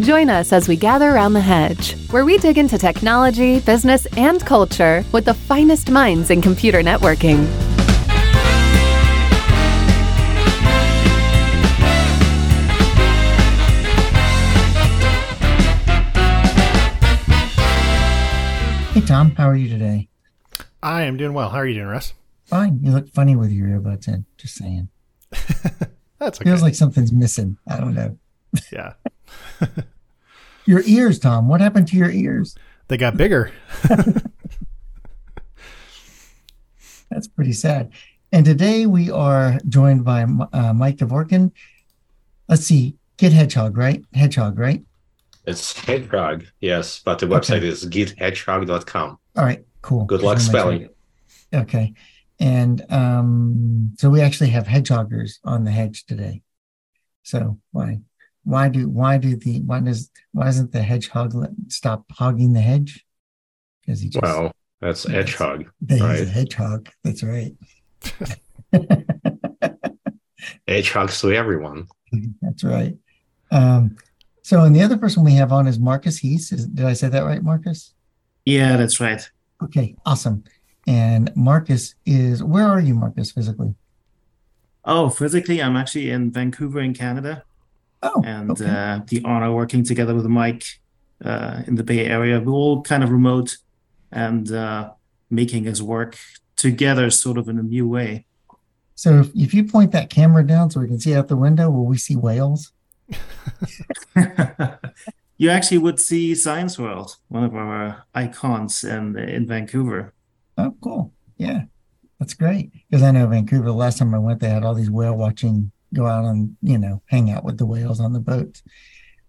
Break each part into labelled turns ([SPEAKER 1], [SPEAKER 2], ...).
[SPEAKER 1] Join us as we gather around the hedge, where we dig into technology, business, and culture with the finest minds in computer networking.
[SPEAKER 2] Hey Tom, how are you today?
[SPEAKER 3] I am doing well. How are you doing, Russ?
[SPEAKER 2] Fine. You look funny with your earbuds in. Just saying.
[SPEAKER 3] That's okay.
[SPEAKER 2] Feels like something's missing. I don't know.
[SPEAKER 3] Yeah.
[SPEAKER 2] Your ears, Tom. What happened to your ears?
[SPEAKER 3] They got bigger.
[SPEAKER 2] That's pretty sad. And today we are joined by uh, Mike Dvorkin. Let's see, Git Hedgehog, right? Hedgehog, right?
[SPEAKER 4] It's Hedgehog, yes, but the website
[SPEAKER 2] Okay.
[SPEAKER 4] is githedgehog.com.
[SPEAKER 2] All right, cool.
[SPEAKER 4] Good luck spelling.
[SPEAKER 2] sure. Okay. And um, so we actually have hedgehoggers on the hedge today. So why why do why do the why does why doesn't the hedgehog let, stop hogging the hedge? Because he just
[SPEAKER 4] Well, that's
[SPEAKER 2] Yes.
[SPEAKER 4] Hedgehog.
[SPEAKER 2] he's a
[SPEAKER 4] right.
[SPEAKER 2] hedgehog. That's right.
[SPEAKER 4] Hedgehogs to everyone.
[SPEAKER 2] That's right. Um, so and the other person we have on is Marcus Hees. Is, did I say that right, Marcus?
[SPEAKER 5] Yeah, that's right.
[SPEAKER 2] Okay, awesome. And Marcus is where are you, Marcus, physically?
[SPEAKER 5] Oh, physically, I'm actually in Vancouver, in Canada,
[SPEAKER 2] Oh,
[SPEAKER 5] and
[SPEAKER 2] okay.
[SPEAKER 5] uh, the honor working together with Mike uh, in the Bay Area. We're all kind of remote and uh, making his work together, sort of in a new way.
[SPEAKER 2] So if, if you point that camera down so we can see out the window, will we see whales?
[SPEAKER 5] You actually would see Science World, one of our icons in in Vancouver.
[SPEAKER 2] Oh, cool. Yeah, that's great. Because I know Vancouver, the last time I went, they had all these whale watching, go out and, you know, hang out with the whales on the boats.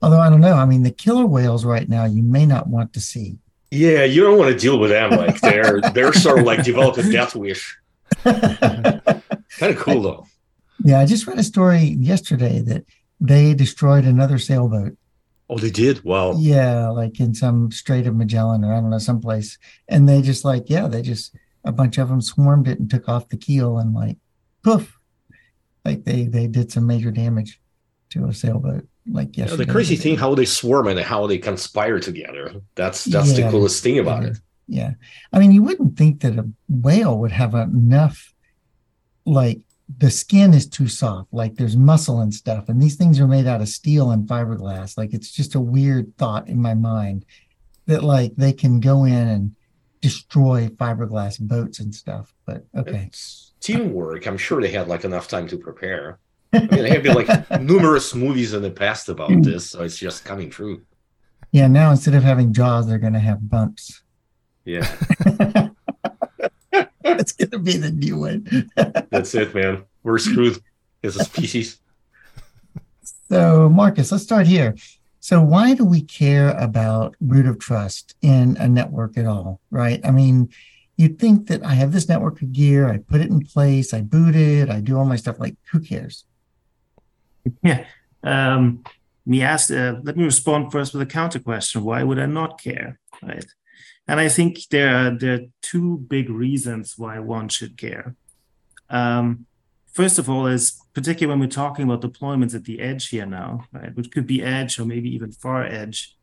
[SPEAKER 2] Although I don't know. I mean, the killer whales right now, you may not want to see.
[SPEAKER 4] Yeah, you don't want to deal with them. Like they're they're sort of like develop a death wish. Kind of cool though.
[SPEAKER 2] Yeah, I just read a story yesterday that they destroyed another sailboat.
[SPEAKER 4] Oh, they did. Wow.
[SPEAKER 2] Yeah, like in some Strait of Magellan or I don't know, someplace. And they just like, yeah, they just a bunch of them swarmed it and took off the keel and like poof. Like they they did some major damage to a sailboat like
[SPEAKER 4] Yeah,
[SPEAKER 2] yesterday.
[SPEAKER 4] the crazy thing how they swarm and how they conspire together. That's that's
[SPEAKER 2] Yeah.
[SPEAKER 4] the coolest thing about it.
[SPEAKER 2] Yeah. I mean, you wouldn't think that a whale would have enough, like, the skin is too soft, like, there's muscle and stuff. And these things are made out of steel and fiberglass. Like, it's just a weird thought in my mind that, like, they can go in and destroy fiberglass boats and stuff. But okay.
[SPEAKER 4] It's teamwork. I'm sure they had like enough time to prepare. I mean, there have been like numerous movies in the past about this, so it's just coming true.
[SPEAKER 2] Yeah. Now instead of having jaws, they're going to have bumps.
[SPEAKER 4] Yeah,
[SPEAKER 2] That's going to be the new one.
[SPEAKER 4] that's it, man. We're screwed as a species.
[SPEAKER 2] So, Marcus, let's start here. So, why do we care about root of trust in a network at all? Right? I mean, you'd think that I have this network of gear, I put it in place, I boot it, I do all my stuff. Like, who cares?
[SPEAKER 5] Yeah. Um, me asked, uh, let me respond first with a counter question. Why would I not care? Right. And I think there are, there are two big reasons why one should care. Um, first of all, is particularly when we're talking about deployments at the edge here now, right, which could be edge or maybe even far edge,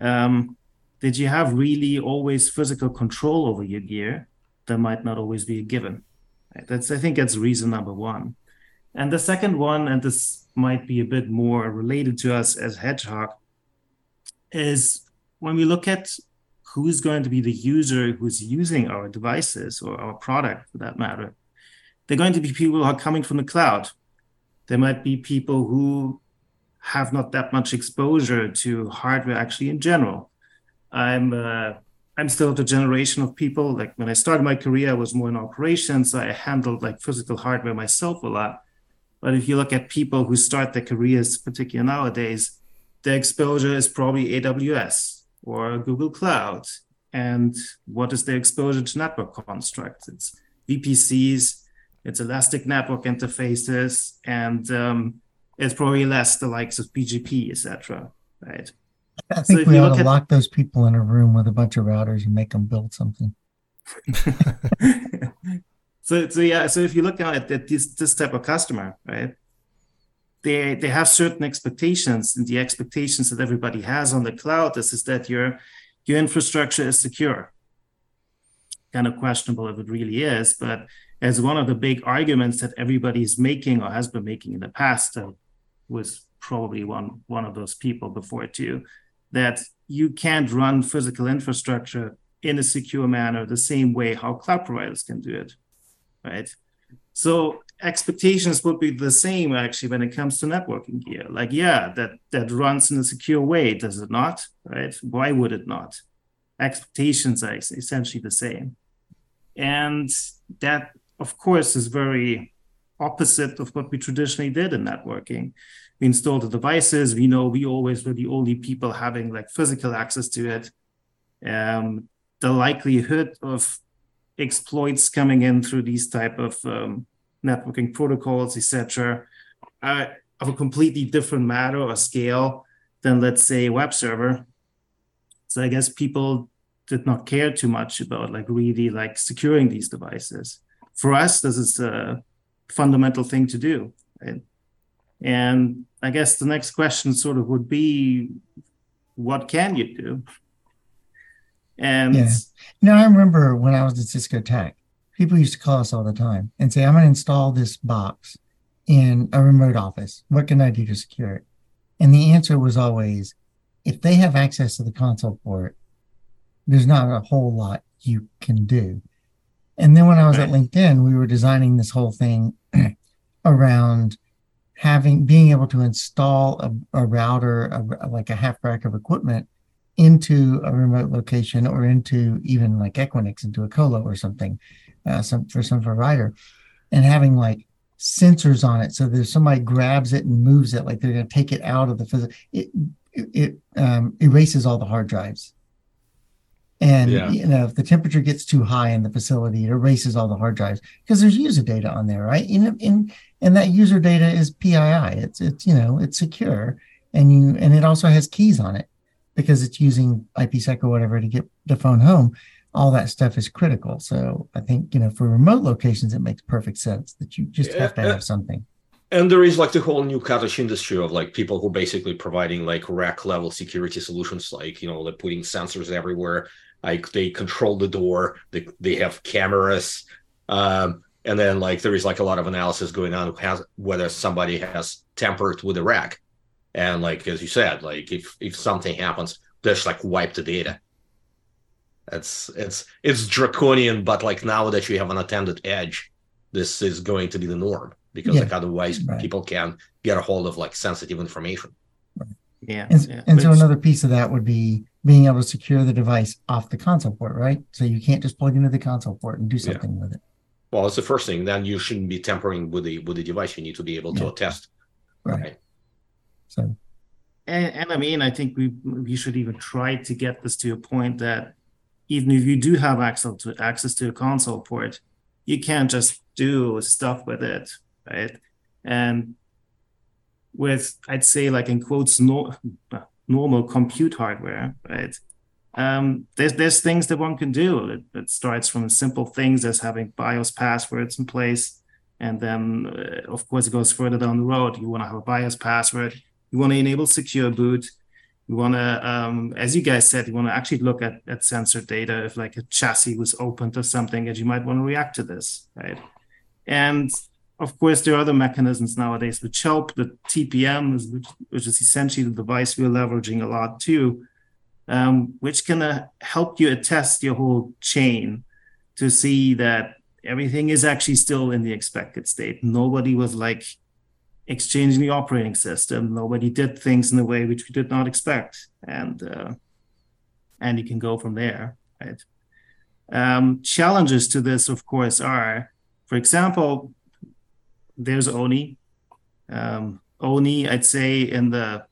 [SPEAKER 5] um, that you have really always physical control over your gear, that might not always be a given. That's I think that's reason number one. And the second one, and this might be a bit more related to us as Hedgehog, is when we look at who's going to be the user who's using our devices or our product for that matter, they're going to be people who are coming from the cloud. There might be people who have not that much exposure to hardware actually in general. I'm uh, I'm still the generation of people like when I started my career, I was more in operations, I handled like physical hardware myself a lot. But if you look at people who start their careers, particularly nowadays, their exposure is probably AWS or Google Cloud. And what is their exposure to network constructs? It's VPCs, it's elastic network interfaces, and um, it's probably less the likes of BGP, etc. Right?
[SPEAKER 2] I think
[SPEAKER 5] if
[SPEAKER 2] we ought to
[SPEAKER 5] at-
[SPEAKER 2] lock those people in a room with a bunch of routers and make them build something.
[SPEAKER 5] so so yeah so if you look at, at this this type of customer right they they have certain expectations, and the expectations that everybody has on the cloud is, is that your your infrastructure is secure. Kind of questionable if it really is, but as one of the big arguments that everybody is making or has been making in the past, uh, was probably one one of those people before too, that you can't run physical infrastructure in a secure manner the same way how cloud providers can do it, right? So expectations would be the same actually when it comes to networking gear. Like, yeah, that that runs in a secure way, does it not? Right? Why would it not? Expectations are essentially the same, and that, of course, is very opposite of what we traditionally did in networking. We installed the devices. We know we always were the only people having like physical access to it. Um, the likelihood of exploits coming in through these type of um, networking protocols, etc., are of a completely different matter or scale than, let's say, web server. So I guess people did not care too much about like really like securing these devices. For us, this is a fundamental thing to do. Right? And I guess the next question sort of would be, what can you do? And
[SPEAKER 2] yeah. you know, I remember when I was at Cisco TAC, people used to call us all the time and say, I'm going to install this box in a remote office. What can I do to secure it? And the answer was always, if they have access to the console port, there's not a whole lot you can do. And then when I was at LinkedIn, we were designing this whole thing around having being able to install a, a router, a, like a half rack of equipment into a remote location or into even like Equinix into a colo or something, uh, some for some provider, and having like sensors on it so that if somebody grabs it and moves it like they're going to take it out of the physical it it um, erases all the hard drives and yeah. you know if the temperature gets too high in the facility it erases all the hard drives because there's user data on there right in, in and that user data is pii it's it's you know it's secure and you and it also has keys on it because it's using IPsec or whatever to get the phone home, all that stuff is critical. So I think, you know, for remote locations, it makes perfect sense that you just have to uh, have something.
[SPEAKER 4] And there is like the whole new cottage industry of like people who basically providing like rack level security solutions, like, you know, like putting sensors everywhere. Like they control the door, they, they have cameras. Um, and then like there is like a lot of analysis going on has, whether somebody has tampered with the rack and like as you said like if if something happens just like wipe the data it's it's it's draconian but like now that you have an attended edge this is going to be the norm because yeah. like otherwise right. people can get a hold of like sensitive information.
[SPEAKER 5] Yeah
[SPEAKER 2] and,
[SPEAKER 5] yeah.
[SPEAKER 2] and so another piece of that would be being able to secure the device off the console port right? So you can't just plug into the console port and do something yeah. with it.
[SPEAKER 4] Well it's the first thing. Then you shouldn't be tampering with the with the device. You need to be able to attest.
[SPEAKER 2] Right. right. So,
[SPEAKER 5] and, and I mean, I think we we should even try to get this to a point that even if you do have access to access to a console port, you can't just do stuff with it, right? And with I'd say like in quotes no, normal compute hardware, right? Um, there's there's things that one can do. It, it, starts from simple things as having BIOS passwords in place, and then uh, of course it goes further down the road. You want to have a BIOS password. You want to enable secure boot. You want to, um, as you guys said, you want to actually look at, at sensor data if like a chassis was opened or something, and you might want to react to this, right? And of course, there are other mechanisms nowadays which help. The TPM, is, which, which, is essentially the device we're leveraging a lot too, um, which can uh, help you attest your whole chain to see that everything is actually still in the expected state. Nobody was like exchanging the operating system. Nobody did things in a way which we did not expect, and uh, and you can go from there. Right. Um, challenges to this, of course, are, for example, there's ONIE. Um, ONIE, I'd say, in the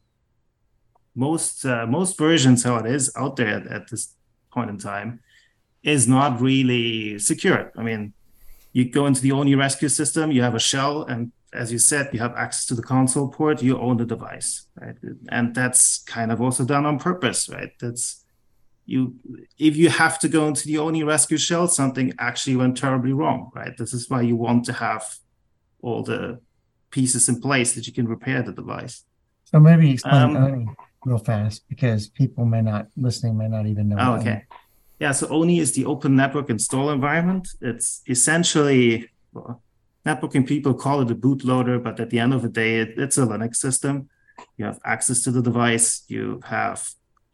[SPEAKER 5] most uh, most versions how it is out there at, at this point in time, is not really secure. I mean, you go into the ONIE rescue system, you have a shell, and as you said, you have access to the console port, you own the device, right? And that's kind of also done on purpose, right? That's you if you have to go into the ONIE rescue shell, something actually went terribly wrong, right? This is why you want to have all the pieces in place that you can repair the device.
[SPEAKER 2] So maybe explain
[SPEAKER 5] Um,
[SPEAKER 2] ONIE real fast because people may not listening may not even know.
[SPEAKER 5] Oh, okay. Yeah, so ONIE is the open network install environment. It's essentially, well, networking people call it a bootloader, but at the end of the day, it, it's a Linux system. You have access to the device. You have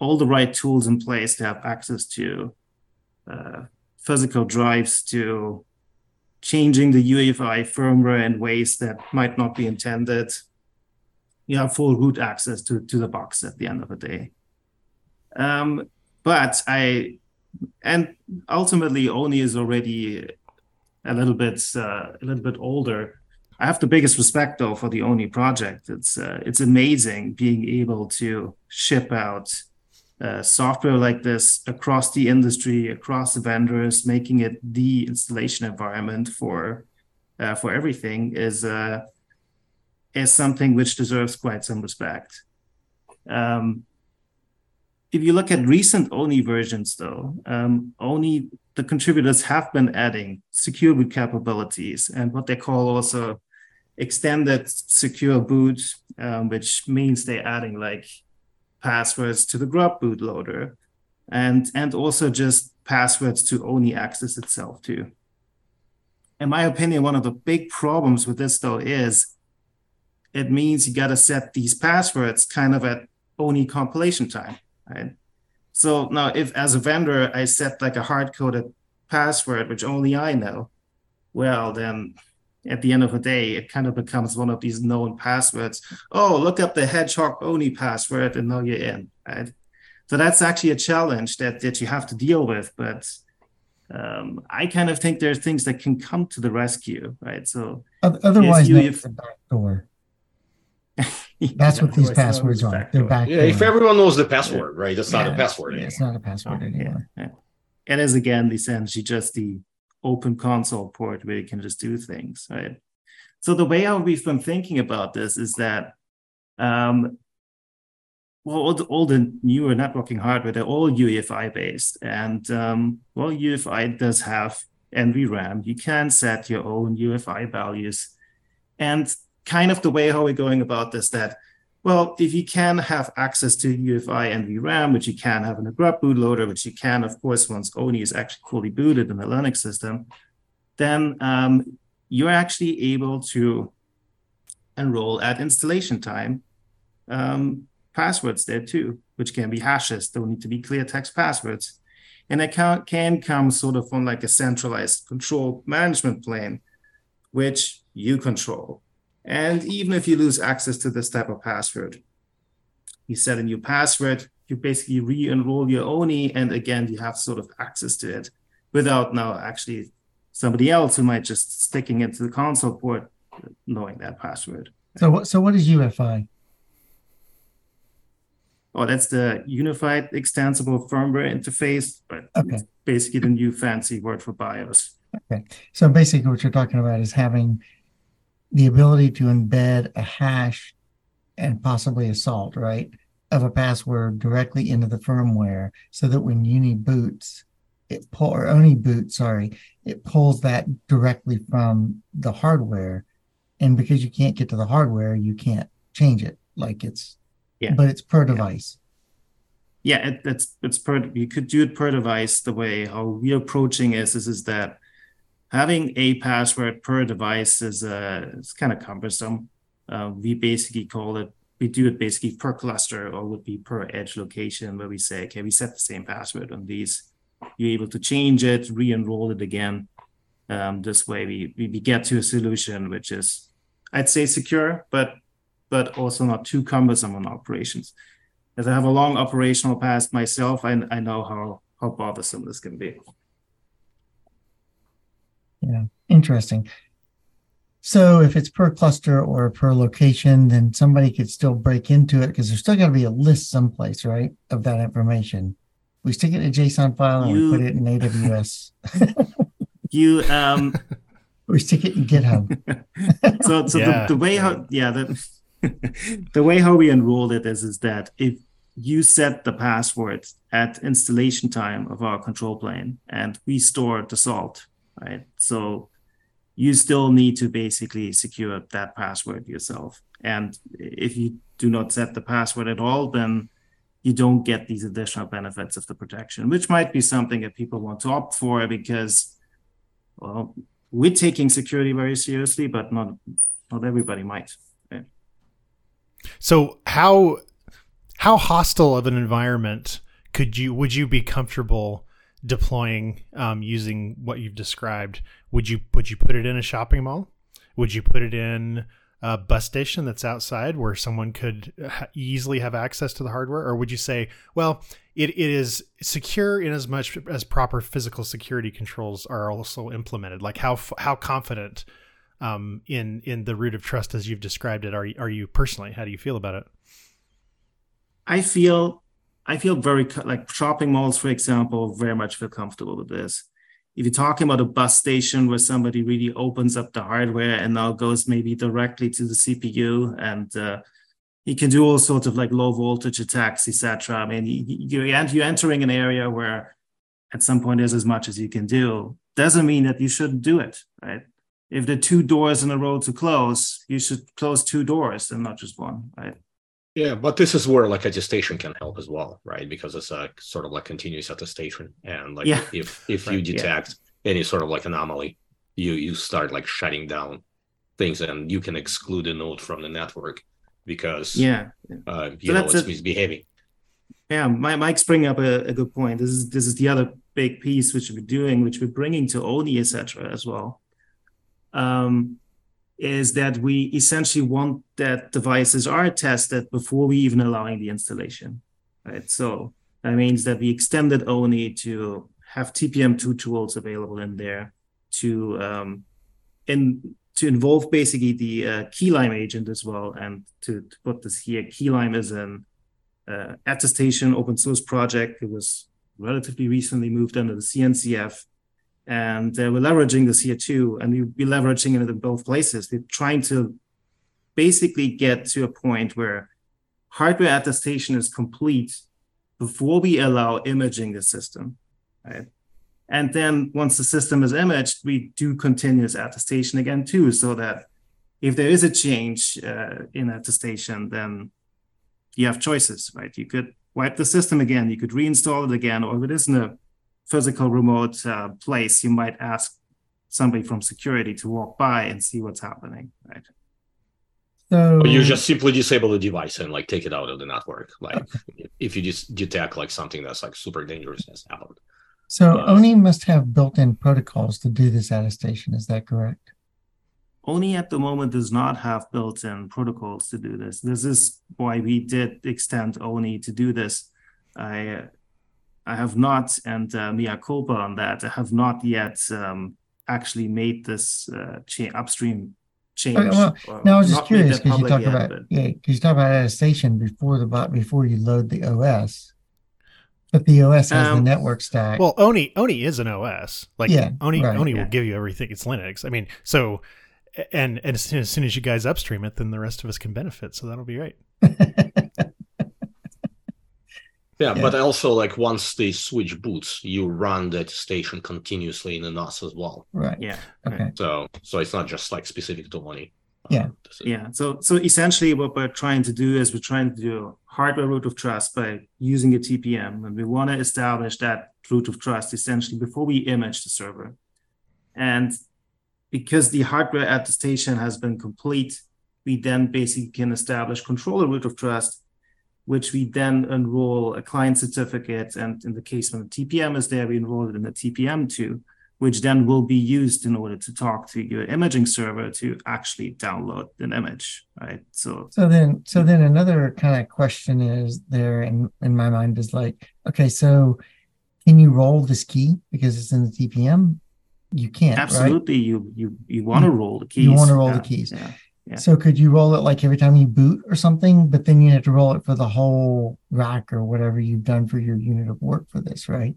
[SPEAKER 5] all the right tools in place to have access to uh, physical drives, to changing the UEFI firmware in ways that might not be intended. You have full root access to, to the box at the end of the day. Um, but I and ultimately ONIE is already a little bit uh, a little bit older. I have the biggest respect though for the ONIE project. It's uh, it's amazing being able to ship out uh, software like this across the industry, across the vendors, making it the installation environment for uh, for everything is uh, is something which deserves quite some respect. Um, if you look at recent ONIE versions, though, um, ONIE the contributors have been adding secure boot capabilities and what they call also extended secure boot, um, which means they're adding like passwords to the grub bootloader and and also just passwords to only access itself too. In my opinion, one of the big problems with this though is it means you got to set these passwords kind of at ONIE compilation time right? So now if as a vendor I set like a hard-coded password, which only I know, well, then at the end of the day, it kind of becomes one of these known passwords. Oh, look up the hedgehog ONIE password and now you're in, right? So that's actually a challenge that, that you have to deal with. But um, I kind of think there are things that can come to the rescue, right? So
[SPEAKER 2] Otherwise,
[SPEAKER 5] you-
[SPEAKER 2] that's
[SPEAKER 5] if-
[SPEAKER 2] the back door. That's what these
[SPEAKER 5] Otherwise known as
[SPEAKER 2] passwords are. They're
[SPEAKER 5] backdoor.
[SPEAKER 2] back
[SPEAKER 4] Yeah, if everyone knows the password, right? That's not a password
[SPEAKER 2] yeah. It's not a password
[SPEAKER 5] Yeah,
[SPEAKER 2] anymore.
[SPEAKER 5] yeah. It is again essentially just the open console port where you can just do things, right? So the way how we've been thinking about this is that, um, well, all the, all the newer networking hardware they're all UEFI based, and um, well, UEFI does have NVRAM. You can set your own UEFI values, and kind of the way how we're going about this that well, if you can have access to UEFI NVRAM, which you can have in a grub bootloader, which you can, of course, once ONIE is actually fully booted in the Linux system, then um, you're actually able to enroll at installation time um, passwords there too, which can be hashes, don't need to be clear text passwords. And it can, can come sort of on like a centralized control management plane, which you control. And even if you lose access to this type of password, you set a new password, you basically re-enroll your ONIE, and again, you have sort of access to it without now actually somebody else who might just sticking into the console port knowing that password.
[SPEAKER 2] So what? So what is UEFI?
[SPEAKER 5] Oh, that's the Unified Extensible Firmware Interface, but
[SPEAKER 2] Okay.
[SPEAKER 5] it's basically the new fancy word for BIOS. Okay.
[SPEAKER 2] So basically, what you're talking about is having the ability to embed a hash and possibly a salt, right, of a password directly into the firmware, so that when Uni boots, it pull or ONIE boot, sorry, it pulls that directly from the hardware, and because you can't get to the hardware, you can't change it. Like it's,
[SPEAKER 5] Yeah.
[SPEAKER 2] but it's per device.
[SPEAKER 5] Yeah, it, it's it's per you could do it per device. The way how we're approaching is is, is that having a password per device is uh it's kind of cumbersome. Uh, we basically call it we do it basically per cluster or would be per edge location where we say okay we set the same password on these. You're able to change it, re-enroll it again. Um, this way we, we we get to a solution which is I'd say secure, but but also not too cumbersome on operations as I have a long operational past myself, I, I know how, how bothersome this can be.
[SPEAKER 2] Yeah, interesting. So if it's per cluster or per location, then somebody could still break into it because there's still got to be a list someplace, right, of that information. We stick it in a JSON file and
[SPEAKER 5] You-
[SPEAKER 2] we put it in AWS.
[SPEAKER 5] You um
[SPEAKER 2] we stick it in GitHub.
[SPEAKER 5] so so
[SPEAKER 3] Yeah.
[SPEAKER 5] the, the way how yeah the the way how we enrolled it is is that if you set the password at installation time of our control plane and we store the salt, right? So you still need to basically secure that password yourself. And if you do not set the password at all, then you don't get these additional benefits of the protection, which might be something that people want to opt for because, well, we're taking security very seriously, but not not everybody might.
[SPEAKER 3] So how how hostile of an environment could you would you be comfortable deploying um, using what you've described? Would you would you put it in a shopping mall? Would you put it in a bus station that's outside where someone could easily have access to the hardware, or would you say, well, it, it is secure in as much as proper physical security controls are also implemented? Like how how confident um, in in the root of trust as you've described it are are you personally? How do you feel about it?
[SPEAKER 5] I feel I feel very like shopping malls, for example, very much feel comfortable with this. If you're talking about a bus station where somebody really opens up the hardware and now goes maybe directly to the CPU and uh, you can do all sorts of like low voltage attacks, etc. I mean, you, you're entering an area where at some point there's as much as you can do. Doesn't mean that you shouldn't do it, right? If the two doors in a row to close, you should close two doors and not just one, right?
[SPEAKER 4] Yeah, but this is where like a attestation can help as well, right? Because it's a sort of like continuous attestation, and like
[SPEAKER 5] yeah.
[SPEAKER 4] if if
[SPEAKER 5] right,
[SPEAKER 4] you detect
[SPEAKER 5] yeah.
[SPEAKER 4] any sort of like anomaly, you you start like shutting down things, and you can exclude a node from the network because
[SPEAKER 5] yeah,
[SPEAKER 4] uh, you so know it's a, misbehaving.
[SPEAKER 5] Yeah, Mike's bringing up a, a, good point. This is this is the other big piece which we're doing, which we're bringing to ONIE, etc. as well. Um, is that we essentially want that devices are tested before we even allowing the installation, right? So that means that we extended ONIE to have TPM2 tools available in there to um, in to involve basically the uh, Keylime agent as well. And to, to put this here, Keylime is an uh, attestation open source project. It was relatively recently moved under the CNCF and uh, we're leveraging this here too and we'll be leveraging it in both places. We're trying to basically get to a point where hardware attestation is complete before we allow imaging the system right? And then once the system is imaged we do continuous attestation again too so that if there is a change uh, in attestation then you have choices right? You could wipe the system again you could reinstall it again or if it isn't a physical remote uh, place, you might ask somebody from security to walk by and see what's happening, right?
[SPEAKER 2] So
[SPEAKER 4] or you just simply disable the device and like take it out of the network. Like okay. if you just detect like something that's like super dangerous has happened.
[SPEAKER 2] So uh, ONIE must have built-in protocols to do this attestation. Is that correct?
[SPEAKER 5] ONIE at the moment does not have built-in protocols to do this. This is why we did extend ONIE to do this. I I have not, and uh, mea culpa on that. I have not yet um, actually made this uh, cha- upstream change.
[SPEAKER 2] Okay, well, now I was just curious because you talk yet, about but... yeah, because you talk about attestation before the bot before you load the OS. But the OS has um, the network stack.
[SPEAKER 3] Well, ONIE ONIE is an OS. Like yeah, ONIE right, ONIE yeah. will give you everything. It's Linux. I mean, so and and as soon, as soon as you guys upstream it, then the rest of us can benefit. So that'll be great.
[SPEAKER 4] Yeah, yeah, but also like once they switch boots, you run that station continuously in the NAS as well.
[SPEAKER 2] Right.
[SPEAKER 5] Yeah.
[SPEAKER 2] Okay.
[SPEAKER 4] So so it's not just like specific to money.
[SPEAKER 2] Yeah.
[SPEAKER 5] Um, yeah. So so essentially what we're trying to do is we're trying to do hardware root of trust by using a TPM. And we want to establish that root of trust essentially before we image the server. And because the hardware attestation has been complete, we then basically can establish controller root of trust which we then enroll a client certificate. And in the case when the TPM is there, we enroll it in the TPM too, which then will be used in order to talk to your imaging server to actually download an image, right? So
[SPEAKER 2] so then so then another kind of question is there in, in my mind is like, okay, so can you roll this key because it's in the TPM? You can't.
[SPEAKER 5] Absolutely,
[SPEAKER 2] right?
[SPEAKER 5] you you you want to mm. roll the keys.
[SPEAKER 2] You want to roll yeah, the keys. Yeah. So could you roll it like every time you boot or something, but then you have to roll it for the whole rack or whatever you've done for your unit of work for this, right?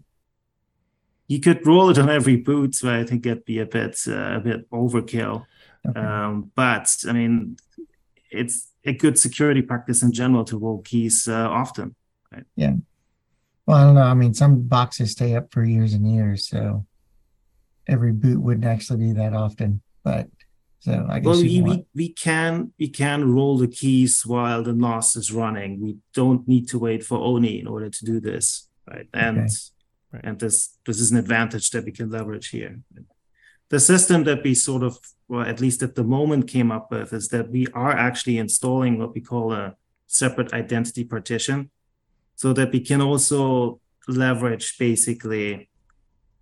[SPEAKER 5] You could roll it on every boot, so I think it'd be a bit uh, a bit overkill. Okay. Um, but I mean, it's a good security practice in general to roll keys uh, often. Right?
[SPEAKER 2] Yeah. Well, I don't know. I mean, some boxes stay up for years and years, so every boot wouldn't actually be that often. But so I guess
[SPEAKER 5] well,
[SPEAKER 2] we,
[SPEAKER 5] we, we can we can roll the keys while the NOS is running. We don't need to wait for ONIE in order to do this, right? And okay. right. and this this is an advantage that we can leverage here. The system that we sort of, well, at least at the moment, came up with is that we are actually installing what we call a separate identity partition, so that we can also leverage basically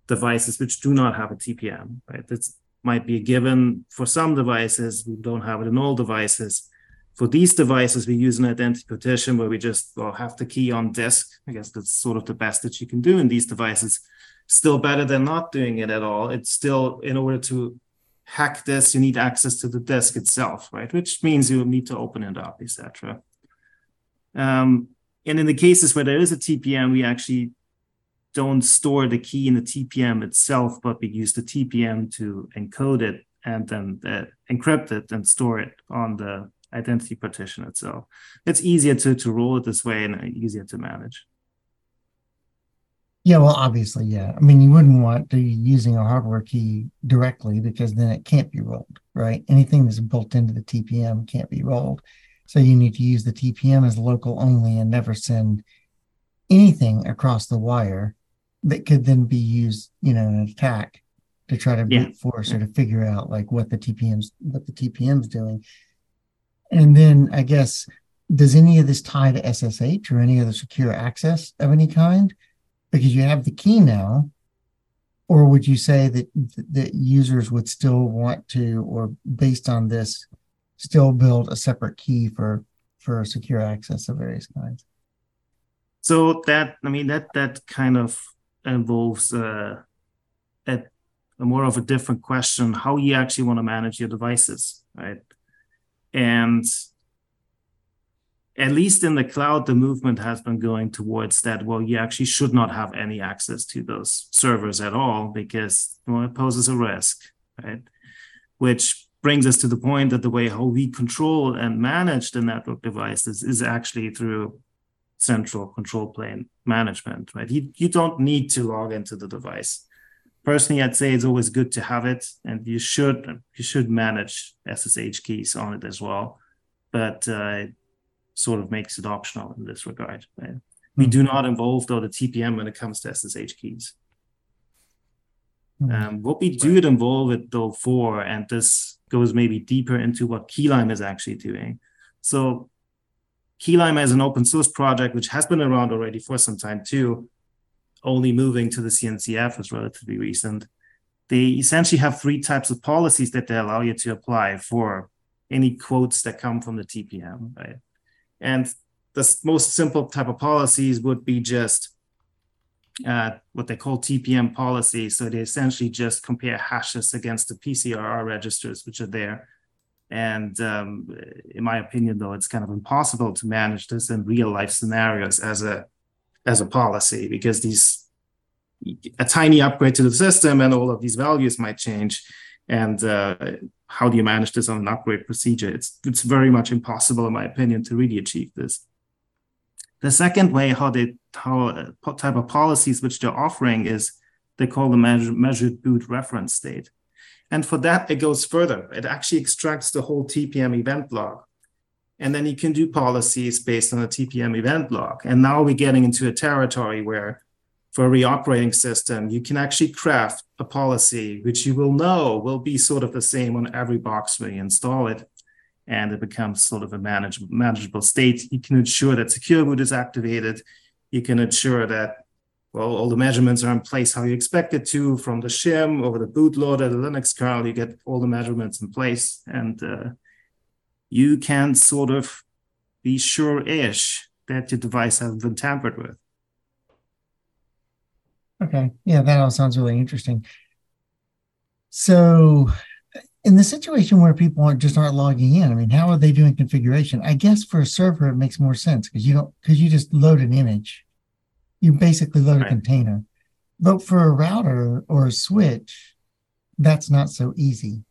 [SPEAKER 5] devices which do not have a TPM, right? That's might be a given for some devices. We don't have it in all devices. For these devices, we use an identity partition where we just well, have the key on disk. I guess that's sort of the best that you can do in these devices. Still better than not doing it at all. It's still, in order to hack this, you need access to the disk itself, right? Which means you need to open it up, etc. Um, and in the cases where there is a TPM, we actually don't store the key in the TPM itself, but we use the TPM to encode it and then uh, encrypt it and store it on the identity partition itself. It's easier to, to roll it this way and easier to manage.
[SPEAKER 2] Yeah, well, obviously, yeah. I mean, you wouldn't want to be using a hardware key directly because then it can't be rolled, right? Anything that's built into the TPM can't be rolled. So you need to use the TPM as local only and never send anything across the wire that could then be used, you know, in an attack to try to yeah. brute force or to figure out like what the TPM's what the TPM's doing. And then I guess does any of this tie to SSH or any other secure access of any kind? Because you have the key now, or would you say that that users would still want to, or based on this, still build a separate key for for secure access of various kinds?
[SPEAKER 5] So that I mean that that kind of involves uh, a, a more of a different question how you actually want to manage your devices, right? And at least in the cloud, the movement has been going towards that. Well, you actually should not have any access to those servers at all because well, it poses a risk, right? Which brings us to the point that the way how we control and manage the network devices is actually through central control plane management, right? You, you don't need to log into the device. Personally, I'd say it's always good to have it, and you should you should manage SSH keys on it as well, but uh, it sort of makes it optional in this regard. Right? Mm-hmm. We do hmm. not involve though the TPM when it comes to SSH keys. Mm-hmm. Um, what we do right. involve it though for, and this goes maybe deeper into what Keylime is actually doing. So Keylime as an open source project, which has been around already for some time too, only moving to the CNCF is relatively recent. They essentially have three types of policies that they allow you to apply for any quotes that come from the TPM, right? And the most simple type of policies would be just uh, what they call TPM policy. So they essentially just compare hashes against the PCR registers, which are there and um, in my opinion, though, it's kind of impossible to manage this in real life scenarios as a as a policy because these a tiny upgrade to the system and all of these values might change. And uh, how do you manage this on an upgrade procedure? It's it's very much impossible, in my opinion, to really achieve this. The second way how they how uh, type of policies which they're offering is they call the measure, measured boot reference state. And for that, it goes further. It actually extracts the whole TPM event log. And then you can do policies based on the TPM event log. And now we're getting into a territory where, for a reoperating system, you can actually craft a policy which you will know will be sort of the same on every box where you install it. And it becomes sort of a manage- manageable state. You can ensure that secure boot is activated. You can ensure that well, all the measurements are in place how you expect it to from the shim over the bootloader, the Linux kernel, you get all the measurements in place and uh, you can sort of be sure-ish that your device hasn't been tampered with.
[SPEAKER 2] Okay. Yeah, that all sounds really interesting. So in the situation where people aren't just aren't logging in, I mean, how are they doing configuration? I guess for a server it makes more sense because you don't because you just load an image you basically load right. a container. But for a router or a switch, that's not so easy.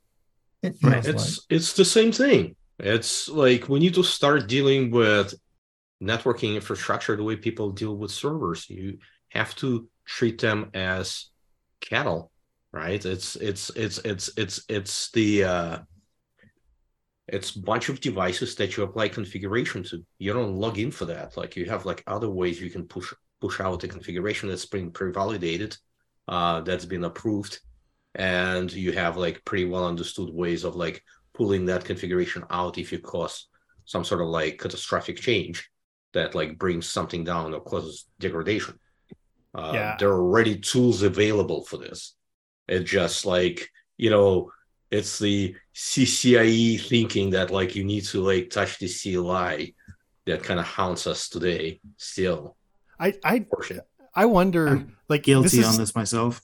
[SPEAKER 4] It right. It's like. it's the same thing. It's like we need to start dealing with networking infrastructure the way people deal with servers. You have to treat them as cattle right? It's it's it's it's it's it's the uh, it's a bunch of devices that you apply configuration to. You don't log in for that. Like you have like other ways you can push push out a configuration that's been pre-validated, uh, that's been approved, and you have like pretty well understood ways of like pulling that configuration out if you cause some sort of like catastrophic change that like brings something down or causes degradation. Uh,
[SPEAKER 3] Yeah.
[SPEAKER 4] There are already tools available for this. It's just like you know, it's the CCIE thinking that like you need to like touch the CLI that kind of haunts us today. Still,
[SPEAKER 3] I I. I wonder
[SPEAKER 5] I'm
[SPEAKER 3] like
[SPEAKER 5] Guilty
[SPEAKER 3] this is,
[SPEAKER 5] on this myself.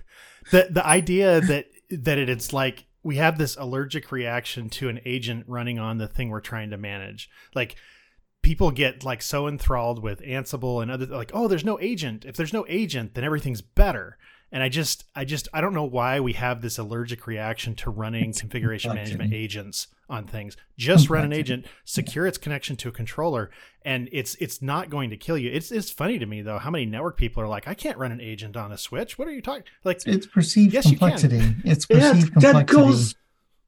[SPEAKER 3] the the idea that that it, it's like we have this allergic reaction to an agent running on the thing we're trying to manage. Like people get like so enthralled with ansible and other like oh there's no agent. If there's no agent then everything's better. And i just i just i don't know why we have this allergic reaction to running configuration management agents on things just run an agent secure its connection to a controller and it's it's not going to kill you it's it's funny to me though how many network people are like i can't run an agent on a switch what are you talking like
[SPEAKER 2] It's perceived
[SPEAKER 3] Yes, you can.
[SPEAKER 2] complexity. It's
[SPEAKER 4] Yeah,
[SPEAKER 2] perceived
[SPEAKER 4] that
[SPEAKER 2] complexity.
[SPEAKER 4] goes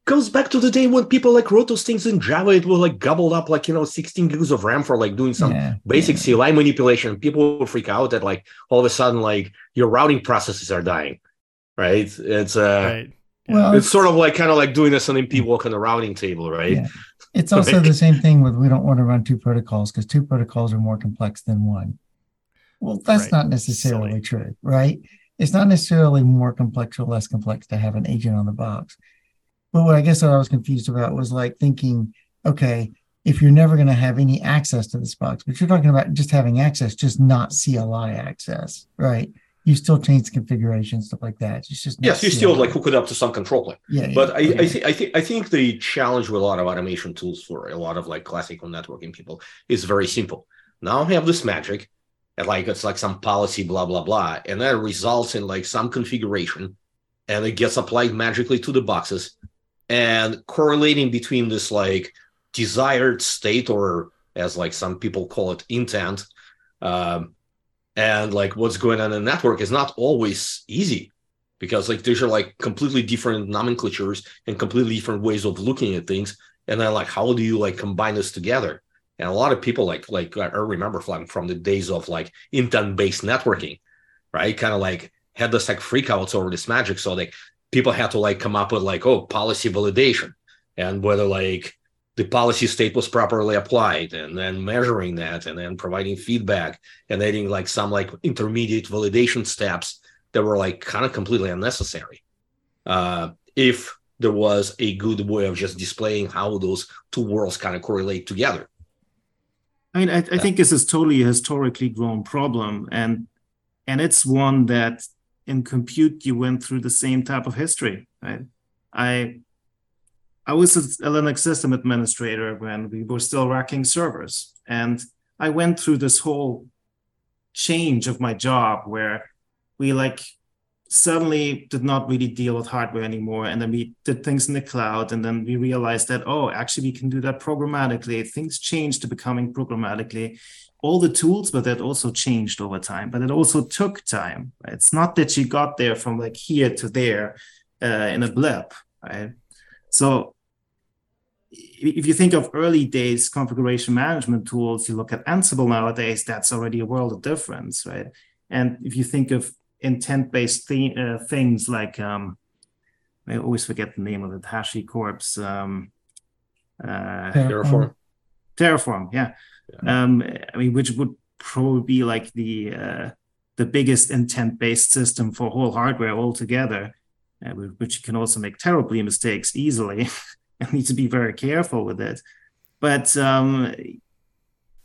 [SPEAKER 4] goes back to the day when people like wrote those things in Java. It was like gobbled up like you know 16 gigs of RAM for like doing some
[SPEAKER 2] Yeah,
[SPEAKER 4] basic
[SPEAKER 2] yeah.
[SPEAKER 4] CLI manipulation. People will freak out that like all of a sudden like your routing processes are dying, right? It's uh,
[SPEAKER 3] right
[SPEAKER 2] Well,
[SPEAKER 4] it's sort of like kind of like doing a SNMP walk on the routing table, right?
[SPEAKER 2] Yeah. It's also the same thing with we don't want to run two protocols because two protocols are more complex than one. Well, that's
[SPEAKER 3] Right.
[SPEAKER 2] not necessarily
[SPEAKER 3] Silly.
[SPEAKER 2] true, right? It's not necessarily more complex or less complex to have an agent on the box. But what I guess what I was confused about was like thinking, okay, if you're never going to have any access to this box, but you're talking about just having access, just not CLI access, right? You still change the configuration, stuff like that. It's just
[SPEAKER 4] Yes, you still like hook it up to some control plane.
[SPEAKER 2] yeah, yeah,
[SPEAKER 4] But I, I
[SPEAKER 2] okay.
[SPEAKER 4] think I think I think the challenge with a lot of automation tools for a lot of like classical networking people is very simple. Now I have this magic, and like it's like some policy, blah blah blah, and that results in like some configuration, and it gets applied magically to the boxes, and correlating between this like desired state or as like some people call it intent, um, and like what's going on in the network is not always easy because like these are like completely different nomenclatures and completely different ways of looking at things. And then like how do you like combine this together? And a lot of people like like i remember from from the days of like intent based networking right? Kind of like had this like freakouts over this magic. So like people had to like come up with like oh policy validation and whether like the policy state was properly applied and then measuring that and then providing feedback and adding like some like intermediate validation steps that were like kind of completely unnecessary. Uh, if there was a good way of just displaying how those two worlds kind of correlate together.
[SPEAKER 5] I mean, I, I think this is totally a historically grown problem, and and it's one that in compute you went through the same type of history. Right? I I was a Linux system administrator when we were still racking servers, and I went through this whole change of my job where we like suddenly did not really deal with hardware anymore and then we did things in the cloud and then we realized that oh actually we can do that programmatically. Things changed to becoming programmatically. All the tools but that also changed over time. But it also took time. Right? it's not that you got there from like here to there uh, in a blip right? So if you think of early days configuration management tools you look at ansible nowadays that's already a world of difference right and if you think of intent-based th- uh, things like um, I always forget the name of it, HashiCorp's um, uh,
[SPEAKER 4] Terraform.
[SPEAKER 5] Terraform, yeah. Um, I mean, which would probably be like the uh, the biggest intent-based system for whole hardware altogether, uh, which you can also make terribly mistakes easily and need to be very careful with it. But um,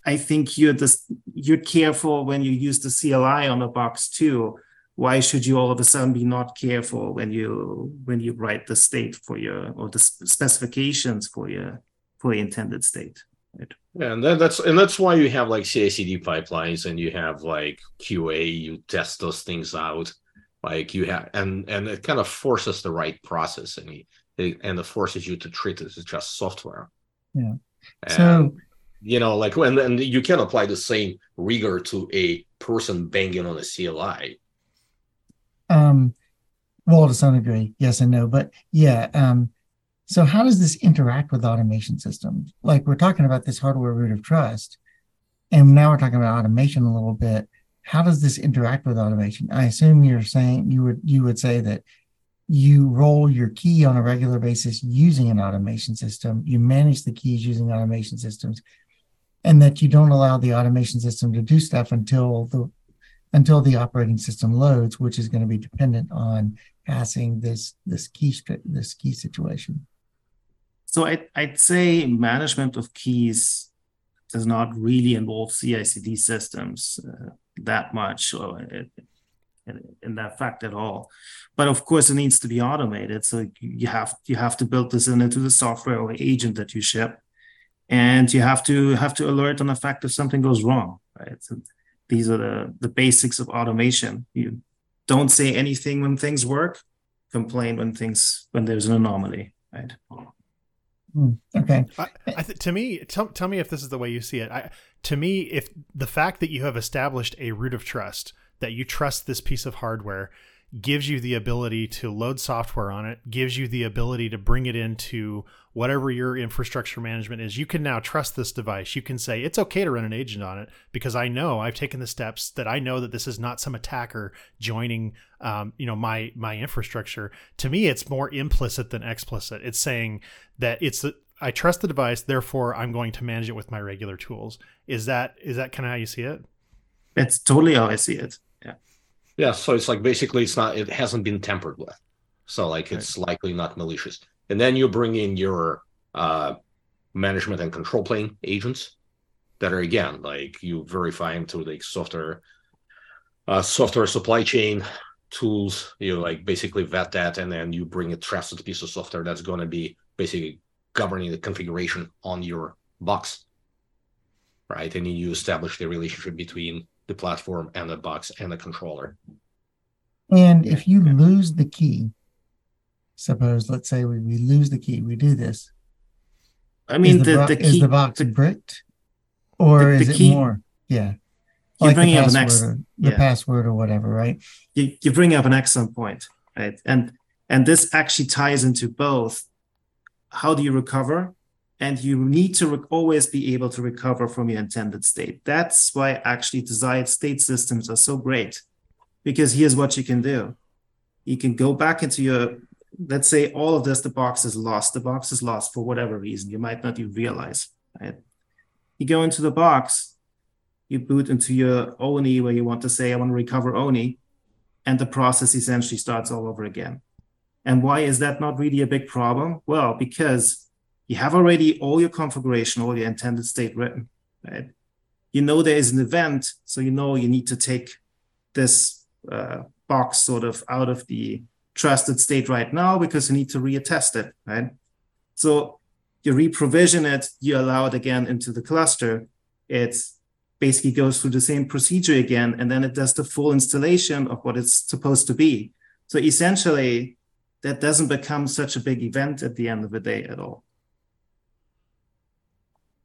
[SPEAKER 5] I think you're just you're careful when you use the CLI on a box too why should you all of a sudden be not careful when you when you write the state for your or the specifications for your for the intended state right
[SPEAKER 4] Yeah, and that, that's and that's why you have like CI/CD pipelines and you have like QA. You test those things out, like you have, and and it kind of forces the right process, and and it forces you to treat it as just software.
[SPEAKER 2] Yeah.
[SPEAKER 4] And,
[SPEAKER 2] So
[SPEAKER 4] you know, like when and you can apply the same rigor to a person banging on a CLI.
[SPEAKER 2] um Well, to some degree, yes and no. But yeah, um, so how does this interact with automation systems? Like we're talking about this hardware root of trust, and now we're talking about automation a little bit. How does this interact with automation? I assume you're saying you would you would say that you roll your key on a regular basis using an automation system. You manage the keys using automation systems, and that you don't allow the automation system to do stuff until the until the operating system loads, which is going to be dependent on passing this this key this key situation.
[SPEAKER 5] So I'd, I'd say management of keys does not really involve CI/CD systems uh, that much, or in, in that fact at all. But of course, it needs to be automated. So you have you have to build this in into the software or agent that you ship, and you have to have to alert on the fact if something goes wrong. Right. So these are the the basics of automation. You don't say anything when things work. Complain when things when there's an anomaly. Right.
[SPEAKER 2] Hmm, okay.
[SPEAKER 3] I, I th- to me, tell, tell me if this is the way you see it. I, to me, if the fact that you have established a root of trust, that you trust this piece of hardware, gives you the ability to load software on it, gives you the ability to bring it into whatever your infrastructure management is. You can now trust this device. You can say, it's okay to run an agent on it because I know I've taken the steps that I know that this is not some attacker joining, um, you know, my, my infrastructure. To me, it's more implicit than explicit. It's saying that it's, I trust the device, therefore I'm going to manage it with my regular tools. Is that, is that kind of how you see it?
[SPEAKER 5] That's totally how I see it.
[SPEAKER 4] Yeah, Yeah. so it's like basically it's not it hasn't been tampered with. So like it's right. likely not malicious. And then you bring in your uh management and control plane agents that are again like you verify them through the software uh software supply chain tools, you like basically vet that and then you bring a trusted piece of software that's going to be basically governing the configuration on your box. Right. And you establish the relationship between the platform and the box and the controller.
[SPEAKER 2] And if you lose the key, suppose let's say we, we lose the key, we do this.
[SPEAKER 5] I mean,
[SPEAKER 2] is the,
[SPEAKER 5] the,
[SPEAKER 2] bo-
[SPEAKER 5] the key
[SPEAKER 2] is the box bricked, or
[SPEAKER 5] the-
[SPEAKER 2] is it
[SPEAKER 5] key-
[SPEAKER 2] more? Yeah,
[SPEAKER 5] You're
[SPEAKER 2] the
[SPEAKER 5] bringing up an
[SPEAKER 2] password,
[SPEAKER 5] ex-
[SPEAKER 2] or, the
[SPEAKER 5] yeah.
[SPEAKER 2] password or whatever, right?
[SPEAKER 5] you, you bring up an excellent point, right? And and this actually ties into both. How do you recover? And you need to always be able to recover from your intended state. That's why actually desired state systems are so great, because here's what you can do: you can go back into your, let's say, all of this, the box is lost. The box is lost for whatever reason you might not even realize. Right? You go into the box, you boot into your ONIE where you want to say, I want to recover ONIE and the process essentially starts all over again. And why is that not really a big problem? Well, because you have already all your configuration, all your intended state written, right? You know there is an event, so you know you need to take this uh, box sort of out of the trusted state right now because you need to reattest it, right? So you reprovision it, you allow it again into the cluster. It basically goes through the same procedure again, and then it does the full installation of what it's supposed to be. So essentially, that doesn't become such a big event at the end of the day at all.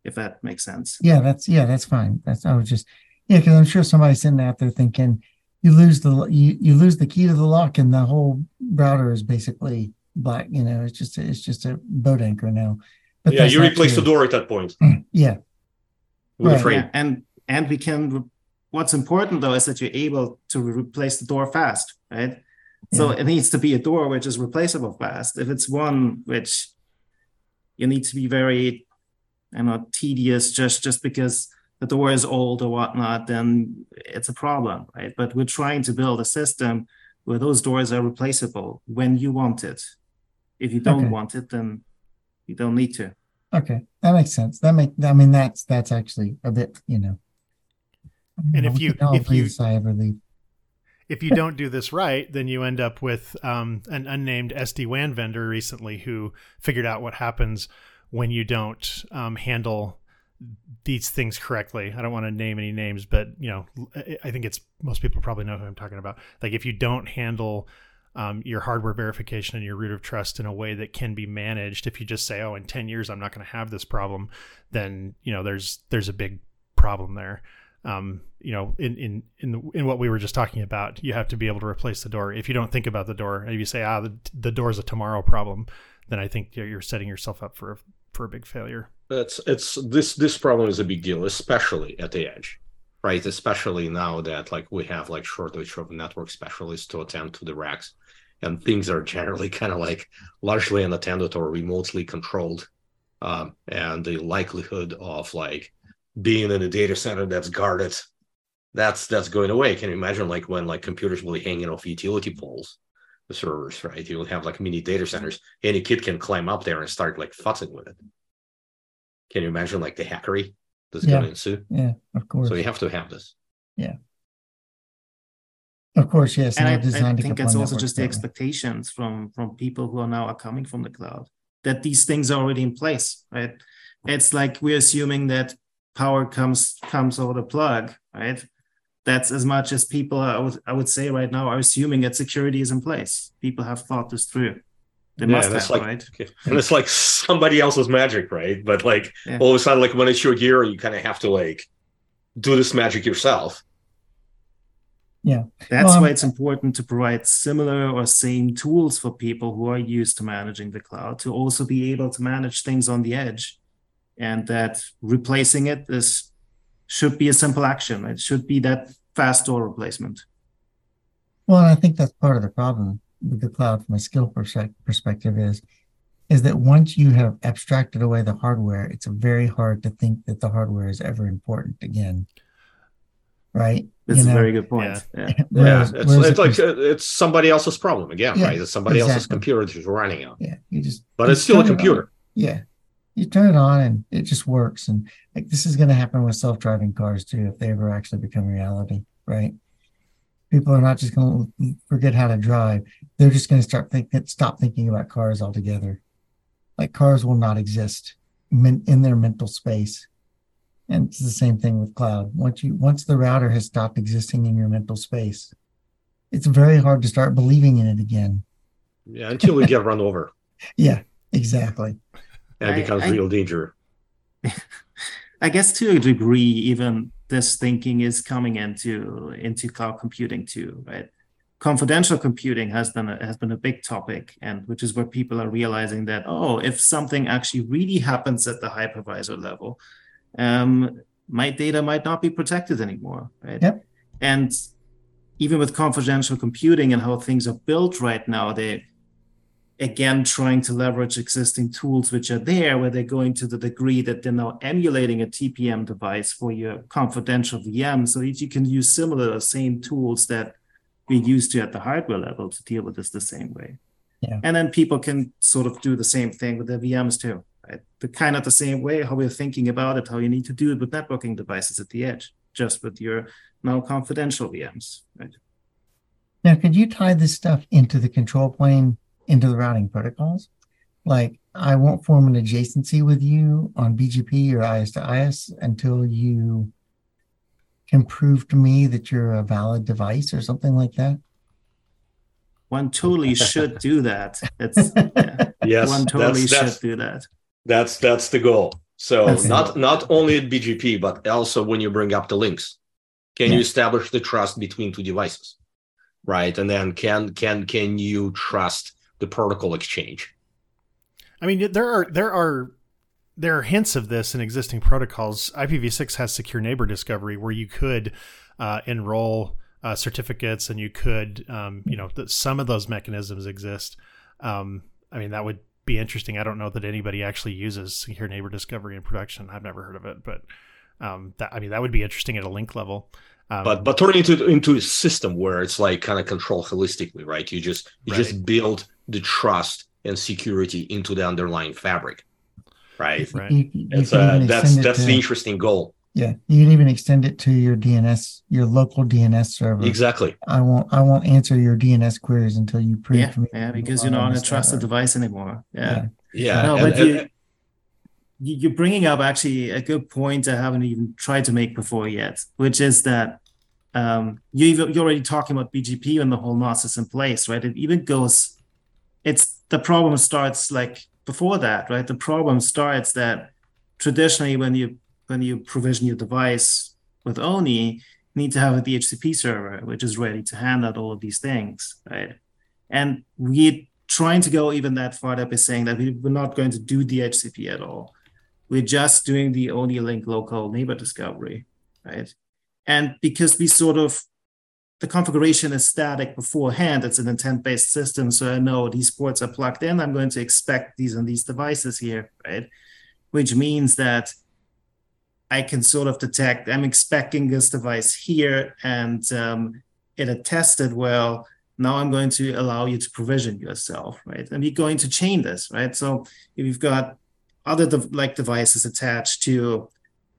[SPEAKER 5] If that makes sense.
[SPEAKER 2] Yeah, that's yeah, that's fine. That's I was just yeah, because I'm sure somebody's sitting out there thinking you lose the you you lose the key to the lock and the whole router is basically black. You know, it's just it's just a boat anchor now. But
[SPEAKER 4] yeah, you
[SPEAKER 2] not
[SPEAKER 4] replace the door at that point
[SPEAKER 2] Yeah,
[SPEAKER 4] with a frame.
[SPEAKER 5] Yeah, and and we can. re- What's important though is that you're able to re- replace the door fast, right? So it needs to be a door which is replaceable fast. If it's one which you need to be very, I don't know, tedious just just because the door is old or whatnot, then it's a problem, right? But we're trying to build a system where those doors are replaceable when you want it. If you don't
[SPEAKER 2] Okay.
[SPEAKER 5] want it, then you don't need to.
[SPEAKER 2] okay, that makes sense. That make I mean that's that's actually a bit you know.
[SPEAKER 3] And if you- if you-
[SPEAKER 2] a sigh of relief.
[SPEAKER 3] if you don't do this right, then you end up with um, an unnamed SD WAN vendor recently who figured out what happens when you don't um, handle these things correctly. I don't want to name any names, but you know, I- think it's most people probably know who I'm talking about. Like if you don't handle um, your hardware verification and your root of trust in a way that can be managed, if you just say, "Oh, in 10 years I'm not going to have this problem," then you know there's there's a big problem there. um, you know, in in in the, in what we were just talking about, you have to be able to replace the door. If you don't think about the door, if you say, ah, the, the door is a tomorrow problem, then I think you're, setting yourself up for a, for a big failure.
[SPEAKER 4] It's it's this this problem is a big deal, especially at the edge, right? Especially now that like we have like shortage of network specialists to attend to the racks, and things are generally kind of like largely unattended or remotely controlled, um, and the likelihood of like being in a data center that's guarded, that's that's going away. Can you imagine like when like computers will be hanging off utility poles? The servers, right? You'll have like mini data centers. Any kid can climb up there and start like futzing with it. Can you imagine like the hackery that's
[SPEAKER 2] Yeah.
[SPEAKER 4] going to ensue?
[SPEAKER 2] Yeah, of course.
[SPEAKER 4] So you have to have this. Yeah.
[SPEAKER 2] Of course, yes.
[SPEAKER 5] and I, I think it's also
[SPEAKER 2] networks
[SPEAKER 5] just the
[SPEAKER 2] way.
[SPEAKER 5] expectations from from people who are now are coming from the cloud that these things are already in place right it's like we're assuming that power comes comes over the plug right that's as much as people are, I would I would say right now are assuming that security is in place people have thought this through they
[SPEAKER 4] Yeah,
[SPEAKER 5] must
[SPEAKER 4] and
[SPEAKER 5] have
[SPEAKER 4] like-
[SPEAKER 5] right
[SPEAKER 4] Okay. And it's like somebody else's magic, right? But like
[SPEAKER 5] Yeah.
[SPEAKER 4] all of a sudden, like when it's your gear, you kind of have to like do this magic yourself. Yeah.
[SPEAKER 5] That's
[SPEAKER 2] Well,
[SPEAKER 5] why
[SPEAKER 2] um,
[SPEAKER 5] it's important to provide similar or same tools for people who are used to managing the cloud to also be able to manage things on the edge. And that replacing it is should be a simple action. It should be that fast door replacement.
[SPEAKER 2] Well, I think that's part of the problem with the cloud from a skill perspective is is that once you have abstracted away the hardware, it's very hard to think that the hardware is ever important again. Right?
[SPEAKER 5] That's
[SPEAKER 2] You
[SPEAKER 5] a very good point.
[SPEAKER 3] Yeah.
[SPEAKER 5] Yeah.
[SPEAKER 4] Yeah, it's,
[SPEAKER 2] whereas
[SPEAKER 4] it's like uh, it's somebody else's problem again,
[SPEAKER 2] Yeah,
[SPEAKER 4] right? It's somebody else's
[SPEAKER 2] exactly.
[SPEAKER 4] computer that's running on,
[SPEAKER 2] yeah, you just
[SPEAKER 4] but
[SPEAKER 2] you
[SPEAKER 4] it's still a
[SPEAKER 2] turn it
[SPEAKER 4] computer.
[SPEAKER 2] Yeah. You turn it on and it just works. And like this is going to happen with self-driving cars too, if they ever actually become reality, right? People are not just going to forget how to drive. They're just going to start thinking, stop thinking about cars altogether. Like cars will not exist in their mental space. And it's the same thing with cloud. Once you, once the router has stopped existing in your mental space, it's very hard to start believing in it again.
[SPEAKER 4] Yeah, until we get run over
[SPEAKER 2] Yeah, exactly.
[SPEAKER 4] And it
[SPEAKER 5] I-
[SPEAKER 4] becomes
[SPEAKER 5] I-
[SPEAKER 4] real danger.
[SPEAKER 5] I guess to a degree, even this thinking is coming into into cloud computing too, right? Confidential computing has been a, has been a big topic, and which is where people are realizing that oh, if something actually really happens at the hypervisor level, um, my data might not be protected anymore, right?
[SPEAKER 2] Yep.
[SPEAKER 5] And even with confidential computing and how things are built right now, they again trying to leverage existing tools which are there where they're going to the degree that they're now emulating a tpm device for your confidential vm so that you can use similar or same tools that we used to at the hardware level to deal with this the same way.
[SPEAKER 2] Yeah.
[SPEAKER 5] and then people can sort of do the same thing with their vms too right? The kind of the same way how we're thinking about it how you need to do it with networking devices at the edge just with your now confidential vms right?
[SPEAKER 2] Now, could you tie this stuff into the control plane, into the routing protocols? Like, I won't form an adjacency with you on BGP or IS to IS until you can prove to me that you're a valid device or something like that.
[SPEAKER 5] one totally should do that it's yeah.
[SPEAKER 4] Yes,
[SPEAKER 5] one totally
[SPEAKER 4] that's, that's
[SPEAKER 5] should do that.
[SPEAKER 4] That's that's the goal. So
[SPEAKER 2] Okay.
[SPEAKER 4] not not only at BGP, but also when you bring up the links, can you establish the trust between two devices, right? And then can can can you trust the protocol exchange?
[SPEAKER 3] I mean, there are there are there are hints of this in existing protocols. IPv6 has secure neighbor discovery, where you could uh, enroll uh, certificates, and you could, um, you know, th- some of those mechanisms exist. Um, I mean, that would be interesting. I don't know that anybody actually uses secure neighbor discovery in production. I've never heard of it, but um, that I mean, that would be interesting at a link level. Um,
[SPEAKER 4] But but turning into into a system where it's like kind of control holistically, right? You just you just build the trust and security into the underlying fabric, right?
[SPEAKER 3] Right.
[SPEAKER 2] You, you
[SPEAKER 4] It's uh, that's that's
[SPEAKER 2] to,
[SPEAKER 4] the interesting goal.
[SPEAKER 2] yeah. You can even extend it to your DNS, your local DNS server.
[SPEAKER 4] Exactly.
[SPEAKER 2] I won't. I won't answer your DNS queries until you prove
[SPEAKER 5] Yeah,
[SPEAKER 2] to me.
[SPEAKER 5] yeah, because you're not
[SPEAKER 2] on
[SPEAKER 5] a trusted
[SPEAKER 2] network.
[SPEAKER 5] device anymore. Yeah.
[SPEAKER 4] Yeah.
[SPEAKER 5] No,
[SPEAKER 4] and-
[SPEAKER 5] but
[SPEAKER 4] and-
[SPEAKER 5] you, you- you're bringing up actually a good point I haven't even tried to make before yet, which is that um, you even, you're already talking about BGP and the whole NOS is in place, right? It even goes, it's the problem starts like before that, right? The problem starts that traditionally when you when you provision your device, with ONIE, you need to have a DHCP server, which is ready to handle all of these things, right? And we're trying to go even that far that we're saying that we're not going to do DHCP at all. We're just doing the ONIE link local neighbor discovery, right? And because we sort of the configuration is static beforehand, it's an intent-based system. So I know these ports are plugged in. I'm going to expect these on these devices here, right? Which means that I can sort of detect, I'm expecting this device here and um, it attested well. Now I'm going to allow you to provision yourself, right? And you're going to chain this, right? So if you've got other de- like devices attached to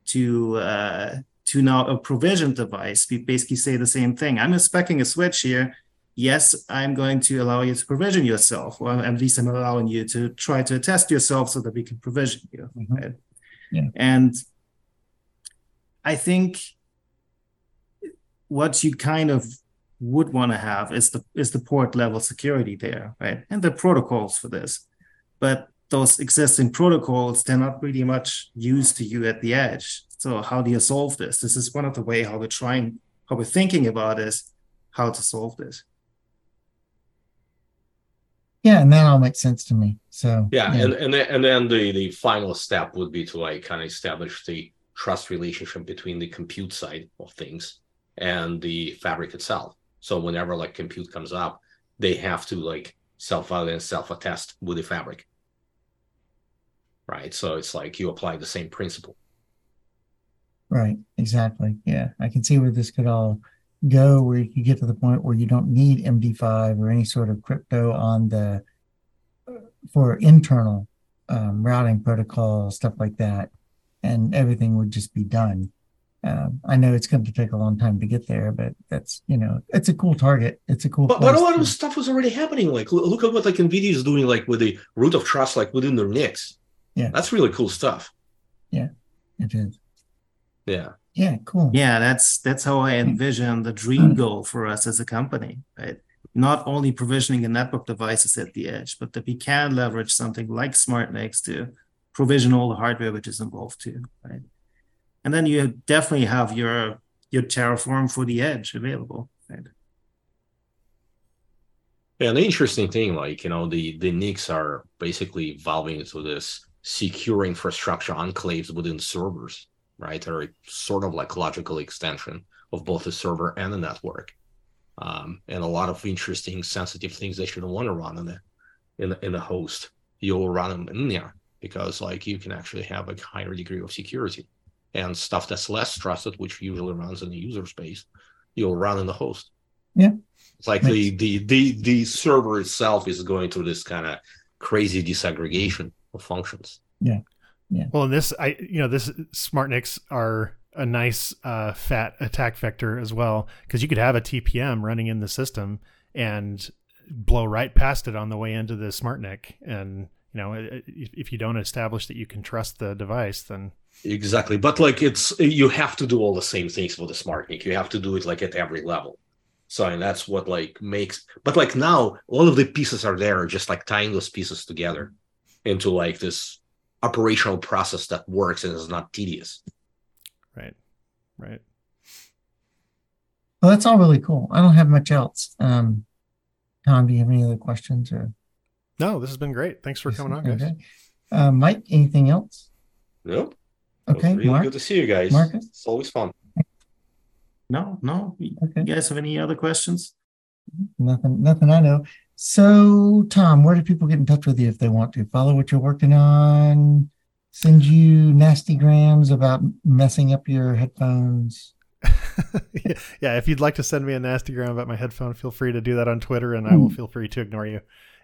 [SPEAKER 5] to uh, to now a provision device, we basically say the same thing. I'm inspecting a switch here. Yes, I'm going to allow you to provision yourself, or at least I'm allowing you to try to test yourself so that we can provision you.
[SPEAKER 2] Mhm.
[SPEAKER 5] Right?
[SPEAKER 2] Yeah.
[SPEAKER 5] And I think what you kind of would want to have is the is the port level security there, right? And the protocols for this. But those existing protocols, they're not really much used to you at the edge. So how do you solve this? This is one of the way how we're trying, how we're thinking about is how to solve this.
[SPEAKER 2] Yeah, and that all makes sense to me. So
[SPEAKER 4] Yeah, and and then, and then the the final step would be to like kind of establish the trust relationship between the compute side of things and the fabric itself. So whenever like compute comes up, they have to like self validate and self attest with the fabric. Right. So it's like you apply the same principle.
[SPEAKER 2] Right, exactly. Yeah, I can see where this could all go, where you could get to the point where you don't need MD5 or any sort of crypto on the for internal um, routing protocol, stuff like that, and everything would just be done. Um, I know it's going to take a long time to get there, but that's you know, it's a cool target. It's a cool.
[SPEAKER 4] But, but a lot
[SPEAKER 2] to-
[SPEAKER 4] of stuff was already happening. Like look at what like Nvidia is doing like with the root of trust, like within their NICs.
[SPEAKER 2] Yeah.
[SPEAKER 4] That's really cool stuff.
[SPEAKER 2] Yeah, it is.
[SPEAKER 4] Yeah.
[SPEAKER 2] Yeah, cool.
[SPEAKER 5] Yeah, that's that's how I hmm. envision the dream goal for us as a company, right? Not only provisioning the network devices at the edge, but that we can leverage something like SmartNICs to provision all the hardware which is involved too, right? And then you definitely have your your Terraform for the edge available, right?
[SPEAKER 4] Yeah, and the interesting thing, like you know, the the NICs are basically evolving into this secure infrastructure enclaves within servers, right? They're sort of like logical extension of both the server and the network, um, and a lot of interesting, sensitive things that you don't want to run in the in the, in the host. You'll run them in there because like you can actually have a higher degree of security, and stuff that's less trusted, which usually runs in the user space, you'll run in the host.
[SPEAKER 2] Yeah.
[SPEAKER 4] It's like the, the the the server itself is going through this kind of crazy disaggregation of functions.
[SPEAKER 3] Well, in this, I you know, this SmartNICs are a nice uh, fat attack vector as well because you could have a TPM running in the system and blow right past it on the way into the SmartNIC, and you know, i- i- if, if you don't establish that you can trust the device, then
[SPEAKER 4] Exactly. But like it's you have to do all the same things for the smart NIC. You have to do it like at every level. So and that's what like makes but like now all of the pieces are there, just like tying those pieces together into like this operational process that works and is not tedious.
[SPEAKER 3] right, right.
[SPEAKER 2] Well, that's all really cool. I don't have much else. Um, Tom, do you have any other questions or?
[SPEAKER 3] No, this has been great. Thanks for coming on, guys.
[SPEAKER 2] Okay. Uh, Mike, anything else?
[SPEAKER 4] No?
[SPEAKER 2] Okay,
[SPEAKER 4] really
[SPEAKER 2] Mark.
[SPEAKER 4] good to see you guys.
[SPEAKER 2] Marcus?
[SPEAKER 4] It's always fun.
[SPEAKER 5] No, no. You guys have any other questions?
[SPEAKER 2] nothing, nothing I know. So, Tom, where do people get in touch with you if they want to follow what you're working on? Send you nasty grams about messing up your headphones.
[SPEAKER 3] yeah, if you'd like to send me a nasty gram about my headphone, feel free to do that on Twitter, and I will
[SPEAKER 2] Hmm.
[SPEAKER 3] feel free to ignore you.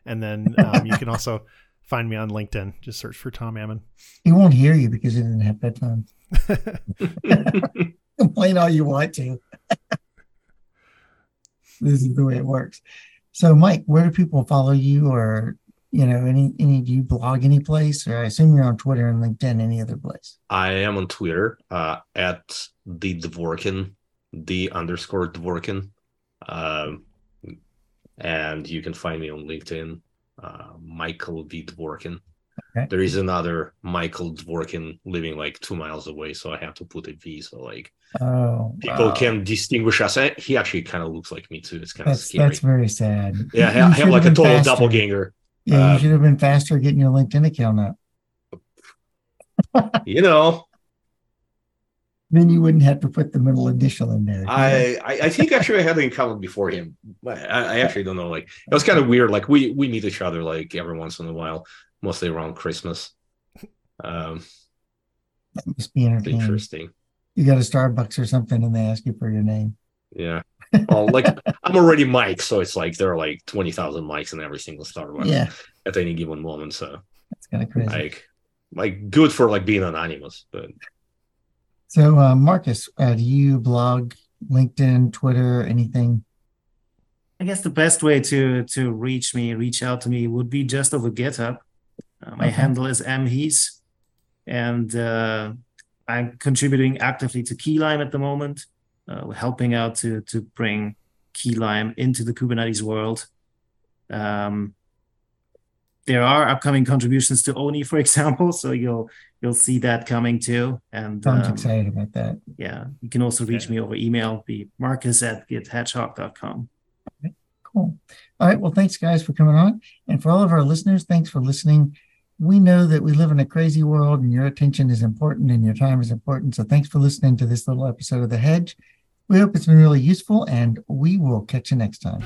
[SPEAKER 3] And then um, you can also find me on LinkedIn. Just search for Tom Ammon.
[SPEAKER 2] He won't hear you because he didn't have headphones. Complain all you want to. this is the way it works. So, Mike, where do people follow you, or you know, any any do you blog any place, or I assume you're on Twitter and LinkedIn, any other place?
[SPEAKER 4] I am on Twitter uh, at the Dvorkin, the underscore Dvorkin. Um, and you can find me on LinkedIn, uh, Michael V. Dvorkin.
[SPEAKER 2] Okay.
[SPEAKER 4] There is another Michael Dvorkin living like two miles away, so I have to put a V. So like
[SPEAKER 2] Oh,
[SPEAKER 4] people
[SPEAKER 2] wow.
[SPEAKER 4] can distinguish us. And he actually kind of looks like me too. It's kind of
[SPEAKER 2] That's
[SPEAKER 4] scary.
[SPEAKER 2] that's very sad.
[SPEAKER 4] yeah, I
[SPEAKER 2] You
[SPEAKER 4] have,
[SPEAKER 2] should
[SPEAKER 4] like a total
[SPEAKER 2] faster.
[SPEAKER 4] doppelganger.
[SPEAKER 2] Yeah, you
[SPEAKER 4] Uh,
[SPEAKER 2] should have been faster getting your LinkedIn account up.
[SPEAKER 4] You know,
[SPEAKER 2] Then you wouldn't have to put the middle initial in there.
[SPEAKER 4] I, I I think actually I had an account before him. I, I actually don't know. Like it was kind of weird. Like we we meet each other like every once in a while, mostly around Christmas. Um,
[SPEAKER 2] That must be
[SPEAKER 4] interesting.
[SPEAKER 2] You got a Starbucks or something, and they ask you for your name.
[SPEAKER 4] Yeah. Well, like I'm already Mike, so it's like there are like twenty thousand mics in every single Starbucks
[SPEAKER 2] Yeah,
[SPEAKER 4] at any given moment. So
[SPEAKER 2] that's kind of crazy.
[SPEAKER 4] like like good for like being anonymous, but
[SPEAKER 2] So, uh, Marcus, uh, do you blog, LinkedIn, Twitter, anything?
[SPEAKER 5] I guess the best way to to reach me, reach out to me, would be just over GitHub. Uh, my
[SPEAKER 2] Okay.
[SPEAKER 5] handle is mhees, and uh, I'm contributing actively to Keylime at the moment. Uh, we're helping out to to bring Keylime into the Kubernetes world. Um, there are upcoming contributions to ONIE, for example, so you'll you'll see that coming too. And
[SPEAKER 2] Tom's
[SPEAKER 5] um,
[SPEAKER 2] excited about that.
[SPEAKER 5] yeah, you can also reach me over email, be marcus at githedgehog.com.
[SPEAKER 2] Cool. All right. Well, thanks, guys, for coming on. And for all of our listeners, thanks for listening. We know that we live in a crazy world and your attention is important and your time is important. So thanks for listening to this little episode of The Hedge. We hope it's been really useful and we will catch you next time.